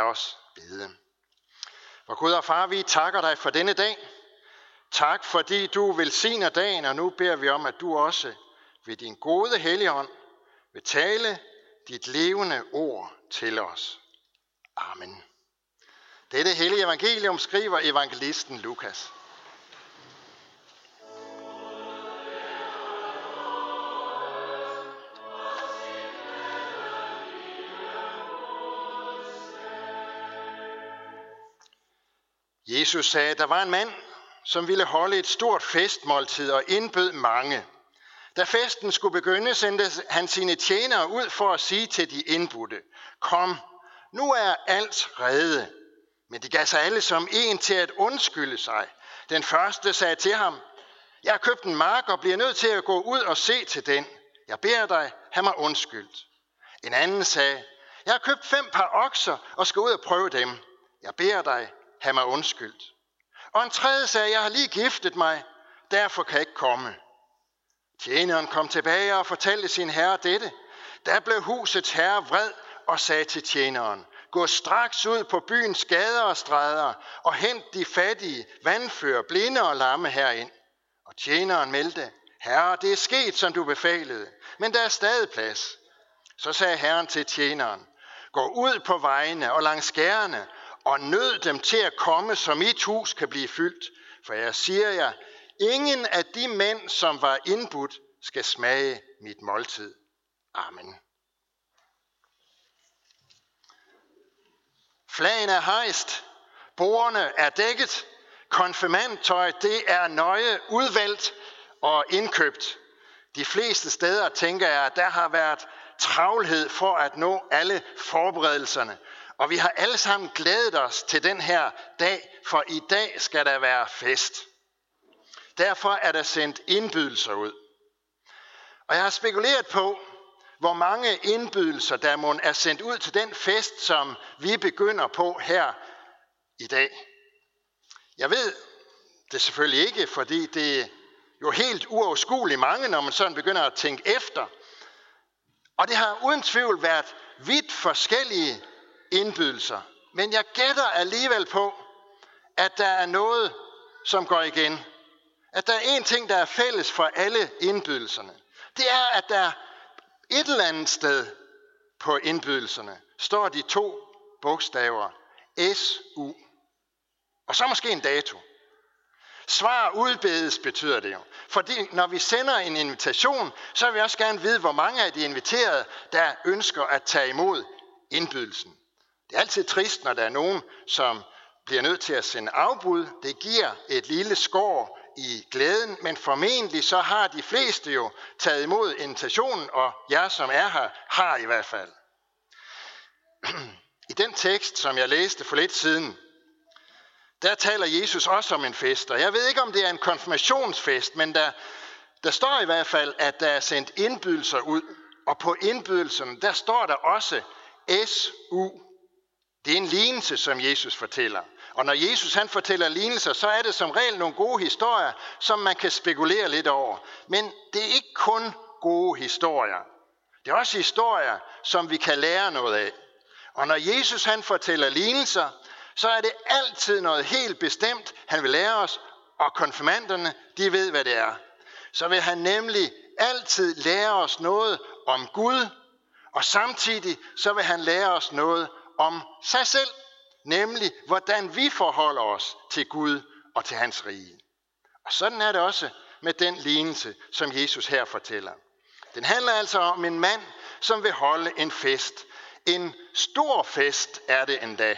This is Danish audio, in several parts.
Lad os bede. Hvor Gud og far, vi takker dig for denne dag. Tak, fordi du velsigner dagen, og nu beder vi om, at du også ved din gode helligånd vil tale dit levende ord til os. Amen. Dette hellige evangelium skriver evangelisten Lukas. Jesus sagde, at der var en mand, som ville holde et stort festmåltid og indbød mange. Da festen skulle begynde, sendte han sine tjenere ud for at sige til de indbudte, kom, nu er alt redde. Men de gav sig alle som en til at undskylde sig. Den første sagde til ham, jeg har købt en mark og bliver nødt til at gå ud og se til den. Jeg beder dig, have mig undskyldt. En anden sagde, jeg har købt fem par okser og skal ud og prøve dem. Jeg beder dig, have mig undskyldt. Og en tredje sagde, jeg har lige giftet mig, derfor kan jeg ikke komme. Tjeneren kom tilbage og fortalte sin herre dette. Da blev husets herre vred og sagde til tjeneren, gå straks ud på byens gader og stræder og hent de fattige, vandfører, blinde og lamme herind. Og tjeneren meldte, herre, det er sket, som du befalede, men der er stadig plads. Så sagde herren til tjeneren, gå ud på vejene og langs skærene og nød dem til at komme, så mit hus kan blive fyldt. For jeg siger jer, ingen af de mænd, som var indbudt, skal smage mit måltid. Amen. Flagen er hejst, bordene er dækket, konfirmandtøj det er nøje udvalgt og indkøbt. De fleste steder tænker jeg, at der har været travlhed for at nå alle forberedelserne. Og vi har alle sammen glædet os til den her dag, for i dag skal der være fest. Derfor er der sendt indbydelser ud. Og jeg har spekuleret på, hvor mange indbydelser der må er sendt ud til den fest, som vi begynder på her i dag. Jeg ved det selvfølgelig ikke, fordi det er jo helt uoverskueligt mange, når man sådan begynder at tænke efter. Og det har uden tvivl været vidt forskellige indbydelser. Men jeg gætter alligevel på, at der er noget, som går igen. At der er en ting, der er fælles for alle indbydelserne. Det er, at der et eller andet sted på indbydelserne står de to bogstaver SU. Og så måske en dato. Svar udbedes betyder det jo. Fordi når vi sender en invitation, så vil vi også gerne vide, hvor mange af de inviterede, der ønsker at tage imod indbydelsen. Det er altid trist, når der er nogen, som bliver nødt til at sende afbud. Det giver et lille skår i glæden, men formentlig så har de fleste jo taget imod invitationen, og jer som er her, har i hvert fald. I den tekst, som jeg læste for lidt siden, der taler Jesus også om en fest, og jeg ved ikke, om det er en konfirmationsfest, men der, der står i hvert fald, at der er sendt indbydelser ud, og på indbydelserne, der står der også SU. Det er en lignelse, som Jesus fortæller. Og når Jesus han fortæller lignelser, så er det som regel nogle gode historier, som man kan spekulere lidt over. Men det er ikke kun gode historier. Det er også historier, som vi kan lære noget af. Og når Jesus han fortæller lignelser, så er det altid noget helt bestemt, han vil lære os, og konfirmanderne, de ved, hvad det er. Så vil han nemlig altid lære os noget om Gud, og samtidig så vil han lære os noget om sig selv nemlig hvordan vi forholder os til Gud og til hans rige. Og sådan er det også med den lignelse, som Jesus her fortæller. Den handler altså om en mand, som vil holde en fest. En stor fest er det endda.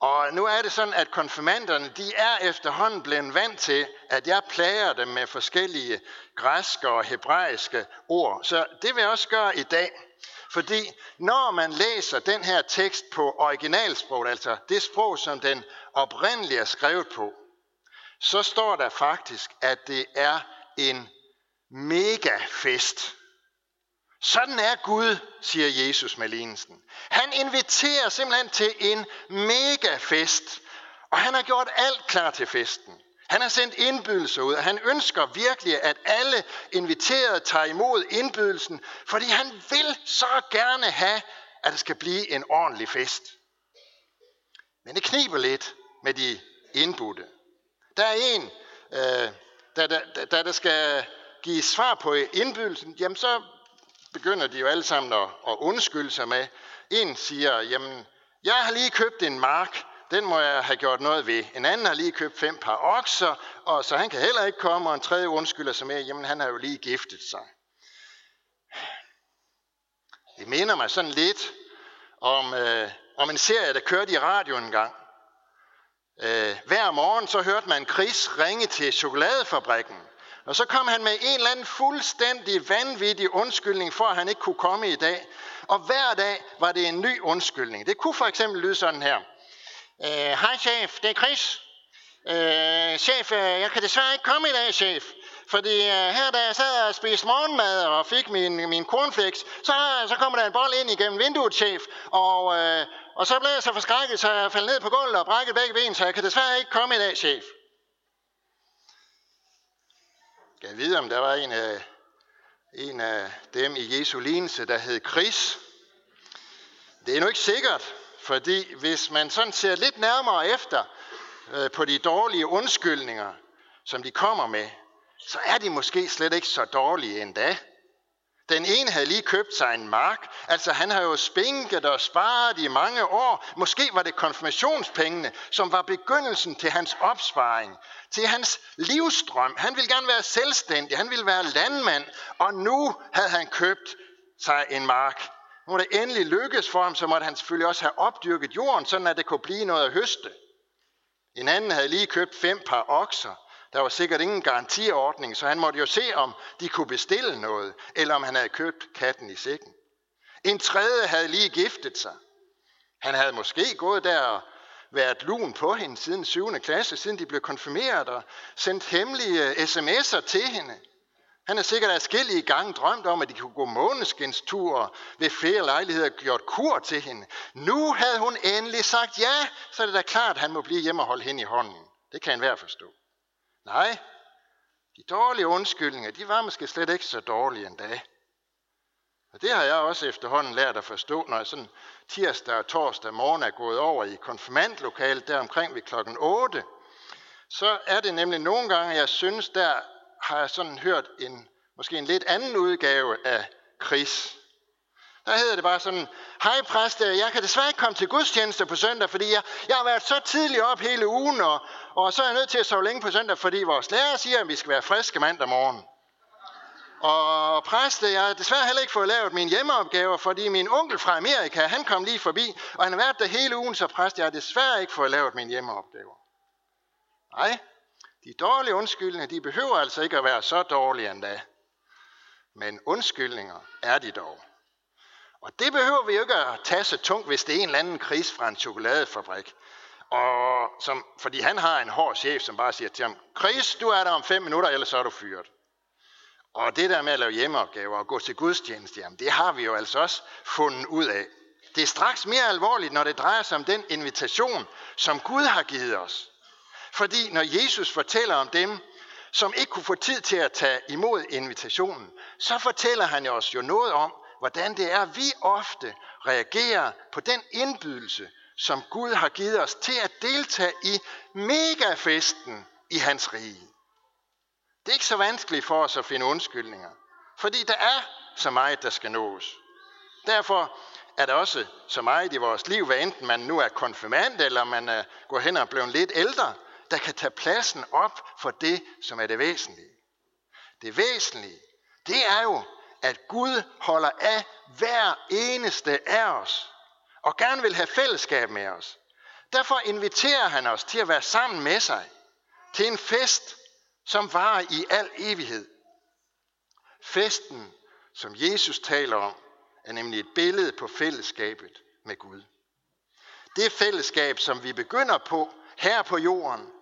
Og nu er det sådan, at konfirmanderne, de er efterhånden blevet vant til, at jeg plager dem med forskellige græske og hebraiske ord. Så det vil jeg også gøre i dag. Fordi når man læser den her tekst på originalsproget, altså det sprog, som den oprindeligt er skrevet på, så står der faktisk, at det er en megafest. Sådan er Gud, siger Jesus med lignelsen. Han inviterer simpelthen til en megafest, og han har gjort alt klar til festen. Han har sendt indbydelser ud, og han ønsker virkelig, at alle inviterede tager imod indbydelsen, fordi han vil så gerne have, at det skal blive en ordentlig fest. Men det kniber lidt med de indbudte. Der er en, øh, da, da, da der skal give svar på indbydelsen, jamen så begynder de jo alle sammen at, at undskylde sig med. En siger, jamen, jeg har lige købt en mark, den må jeg have gjort noget ved. En anden har lige købt fem par okser, og så han kan heller ikke komme, og en tredje undskylder sig med, jamen han har jo lige giftet sig. Det minder mig sådan lidt om, øh, om en serie, der kørte i radioen en gang. Øh, hver morgen så hørte man Chris ringe til chokoladefabrikken. Og så kom han med en eller anden fuldstændig vanvittig undskyldning for, at han ikke kunne komme i dag. Og hver dag var det en ny undskyldning. Det kunne for eksempel lyde sådan her. Øh, Hej chef, det er Chris. Øh, chef, øh, jeg kan desværre ikke komme i dag, chef. Fordi øh, her da jeg sad og spiste morgenmad og fik min, min cornflakes, så, så kommer der en bold ind igennem vinduet, chef. Og, øh, og så blev jeg så forskrækket, så jeg faldt ned på gulvet og brækkede begge ben, så jeg kan desværre ikke komme i dag, chef. Kan jeg vide, om der var en af, en af dem i Jesu lignelse, der hed Chris? Det er nu ikke sikkert, fordi hvis man sådan ser lidt nærmere efter øh, på de dårlige undskyldninger, som de kommer med, så er de måske slet ikke så dårlige endda. Den ene havde lige købt sig en mark, altså han har jo spinket og sparet i mange år. Måske var det konfirmationspengene, som var begyndelsen til hans opsparing, til hans livstrøm. Han ville gerne være selvstændig, han ville være landmand, og nu havde han købt sig en mark. Nu var det endelig lykkedes for ham, så måtte han selvfølgelig også have opdyrket jorden, sådan at det kunne blive noget at høste. En anden havde lige købt fem par okser, der var sikkert ingen garantiordning, så han måtte jo se, om de kunne bestille noget, eller om han havde købt katten i sækken. En tredje havde lige giftet sig. Han havde måske gået der og været lun på hende siden 7. klasse, siden de blev konfirmeret og sendt hemmelige eh, sms'er til hende. Han har sikkert adskillige gange drømt om, at de kunne gå måneskinsture ved flere lejligheder gjort kur til hende. Nu havde hun endelig sagt ja, så er det da klart, at han må blive hjemme og holde hende i hånden. Det kan enhver forstå. Nej, de dårlige undskyldninger, de var måske slet ikke så dårlige endda. Og det har jeg også efterhånden lært at forstå, når jeg sådan tirsdag og torsdag morgen er gået over i konfirmandlokalet der omkring ved klokken 8. Så er det nemlig nogle gange, jeg synes, der har jeg sådan hørt en, måske en lidt anden udgave af Chris. Der hedder det bare sådan, hej præst, øh, jeg kan desværre ikke komme til gudstjeneste på søndag, fordi jeg, jeg har været så tidligt op hele ugen, og, og så er jeg nødt til at sove længe på søndag, fordi vores lærer siger, at vi skal være friske mandag morgen. Og præst, øh, jeg har desværre heller ikke fået lavet mine hjemmeopgaver, fordi min onkel fra Amerika, han kom lige forbi, og han har været der hele ugen, så præst, jeg har desværre ikke fået lavet mine hjemmeopgaver. Nej, de dårlige undskyldninger, de behøver altså ikke at være så dårlige endda. Men undskyldninger er de dog. Og det behøver vi jo ikke at tage så tungt, hvis det er en eller anden kris fra en chokoladefabrik. Og som, fordi han har en hård chef, som bare siger til ham, Chris, du er der om fem minutter, ellers så er du fyret. Og det der med at lave hjemmeopgaver og gå til gudstjeneste, jamen, det har vi jo altså også fundet ud af. Det er straks mere alvorligt, når det drejer sig om den invitation, som Gud har givet os. Fordi når Jesus fortæller om dem, som ikke kunne få tid til at tage imod invitationen, så fortæller han os jo noget om, hvordan det er, at vi ofte reagerer på den indbydelse, som Gud har givet os til at deltage i megafesten i hans rige. Det er ikke så vanskeligt for os at finde undskyldninger, fordi der er så meget, der skal nås. Derfor er der også så meget i vores liv, hvad enten man nu er konfirmand, eller man er gået hen og blevet lidt ældre, der kan tage pladsen op for det, som er det væsentlige. Det væsentlige, det er jo, at Gud holder af hver eneste af os, og gerne vil have fællesskab med os. Derfor inviterer han os til at være sammen med sig, til en fest, som varer i al evighed. Festen, som Jesus taler om, er nemlig et billede på fællesskabet med Gud. Det fællesskab, som vi begynder på her på jorden,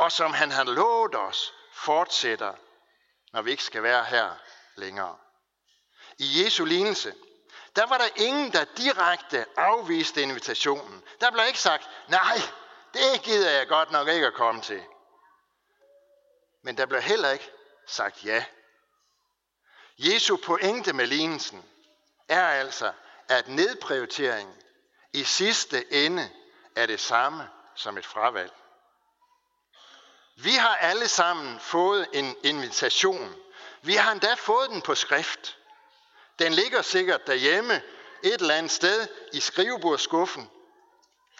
og som han har lovet os, fortsætter, når vi ikke skal være her længere. I Jesu lignelse, der var der ingen, der direkte afviste invitationen. Der blev ikke sagt, nej, det gider jeg godt nok ikke at komme til. Men der blev heller ikke sagt ja. Jesu pointe med lignelsen er altså, at nedprioritering i sidste ende er det samme som et fravalg. Vi har alle sammen fået en invitation. Vi har endda fået den på skrift. Den ligger sikkert derhjemme et eller andet sted i skrivebordsskuffen.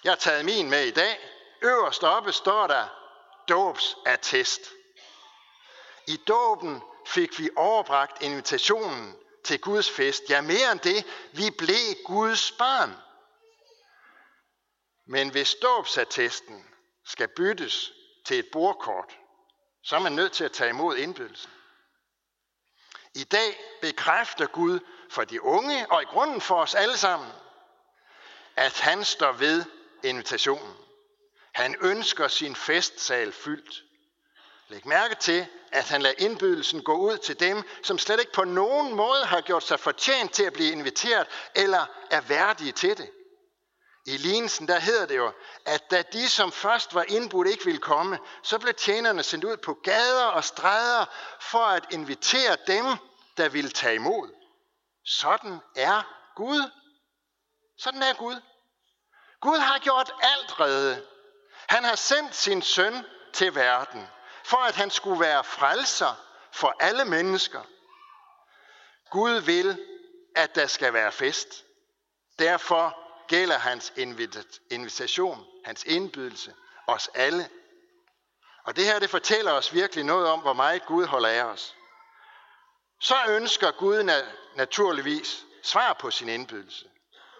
Jeg har taget min med i dag. Øverst oppe står der dåbsattest. I dåben fik vi overbragt invitationen til Guds fest. Ja, mere end det, vi blev Guds barn. Men hvis dåbsattesten skal byttes til et bordkort, så er man nødt til at tage imod indbydelsen. I dag bekræfter Gud for de unge og i grunden for os alle sammen, at han står ved invitationen. Han ønsker sin festsal fyldt. Læg mærke til, at han lader indbydelsen gå ud til dem, som slet ikke på nogen måde har gjort sig fortjent til at blive inviteret eller er værdige til det. I lignelsen der hedder det jo, at da de, som først var indbudt, ikke ville komme, så blev tjenerne sendt ud på gader og stræder for at invitere dem, der ville tage imod. Sådan er Gud. Sådan er Gud. Gud har gjort alt redde. Han har sendt sin søn til verden, for at han skulle være frelser for alle mennesker. Gud vil, at der skal være fest. Derfor gælder hans invitation, hans indbydelse, os alle. Og det her, det fortæller os virkelig noget om, hvor meget Gud holder af os. Så ønsker Gud naturligvis svar på sin indbydelse.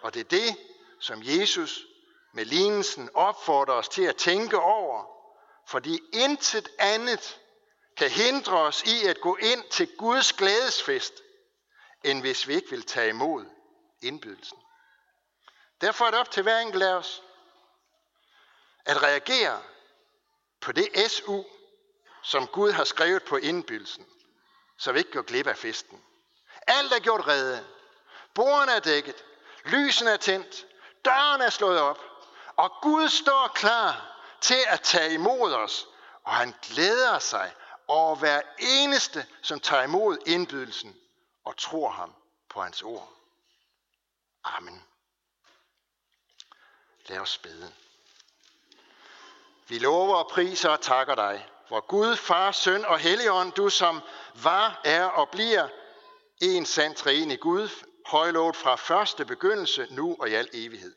Og det er det, som Jesus med lignelsen opfordrer os til at tænke over, fordi intet andet kan hindre os i at gå ind til Guds glædesfest, end hvis vi ikke vil tage imod indbydelsen. Derfor er det op til hver enkelt af os at reagere på det SU, som Gud har skrevet på indbydelsen, så vi ikke går glip af festen. Alt er gjort redde. Bordene er dækket. Lysen er tændt. Døren er slået op. Og Gud står klar til at tage imod os. Og han glæder sig over hver eneste, som tager imod indbydelsen og tror ham på hans ord. Amen. Lad os bede. Vi lover og priser og takker dig, hvor Gud, Far, Søn og Helligånd, du som var, er og bliver en sand i Gud, højlovet fra første begyndelse, nu og i al evighed.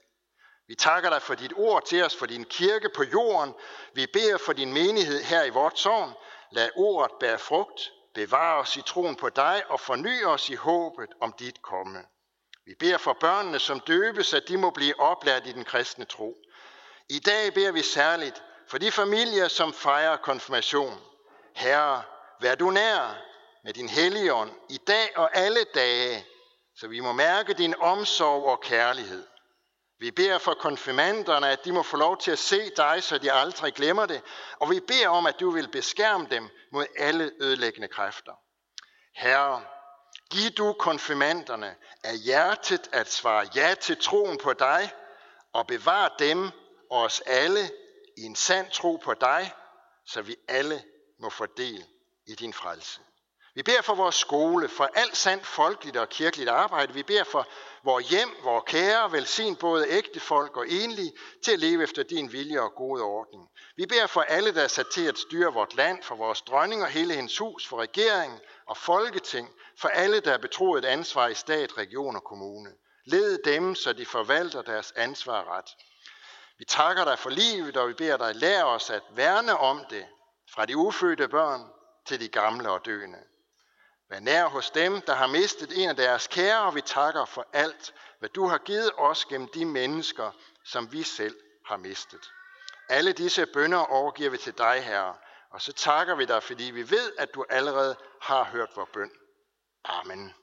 Vi takker dig for dit ord til os, for din kirke på jorden. Vi beder for din menighed her i vort sovn. Lad ordet bære frugt, bevare os i troen på dig og forny os i håbet om dit komme. Vi beder for børnene, som døbes, at de må blive oplært i den kristne tro. I dag beder vi særligt for de familier, som fejrer konfirmation. Herre, vær du nær med din hellige ånd i dag og alle dage, så vi må mærke din omsorg og kærlighed. Vi beder for konfirmanderne, at de må få lov til at se dig, så de aldrig glemmer det, og vi beder om, at du vil beskærme dem mod alle ødelæggende kræfter. Herre, giv du konfirmanderne af hjertet at svare ja til troen på dig, og bevar dem og os alle i en sand tro på dig, så vi alle må få del i din frelse. Vi beder for vores skole, for alt sandt folkeligt og kirkeligt arbejde. Vi beder for vores hjem, vores kære, velsign både ægte folk og enlige, til at leve efter din vilje og gode ordning. Vi beder for alle, der er sat til at styre vort land, for vores dronning og hele hendes hus, for regeringen og folketing, for alle, der er betroet et ansvar i stat, region og kommune. Led dem, så de forvalter deres ansvar ret. Vi takker dig for livet, og vi beder dig, lære os at værne om det, fra de ufødte børn til de gamle og døende. Vær nær hos dem, der har mistet en af deres kære, og vi takker for alt, hvad du har givet os gennem de mennesker, som vi selv har mistet. Alle disse bønder overgiver vi til dig, Herre, og så takker vi dig, fordi vi ved, at du allerede har hørt vores bøn. Amen.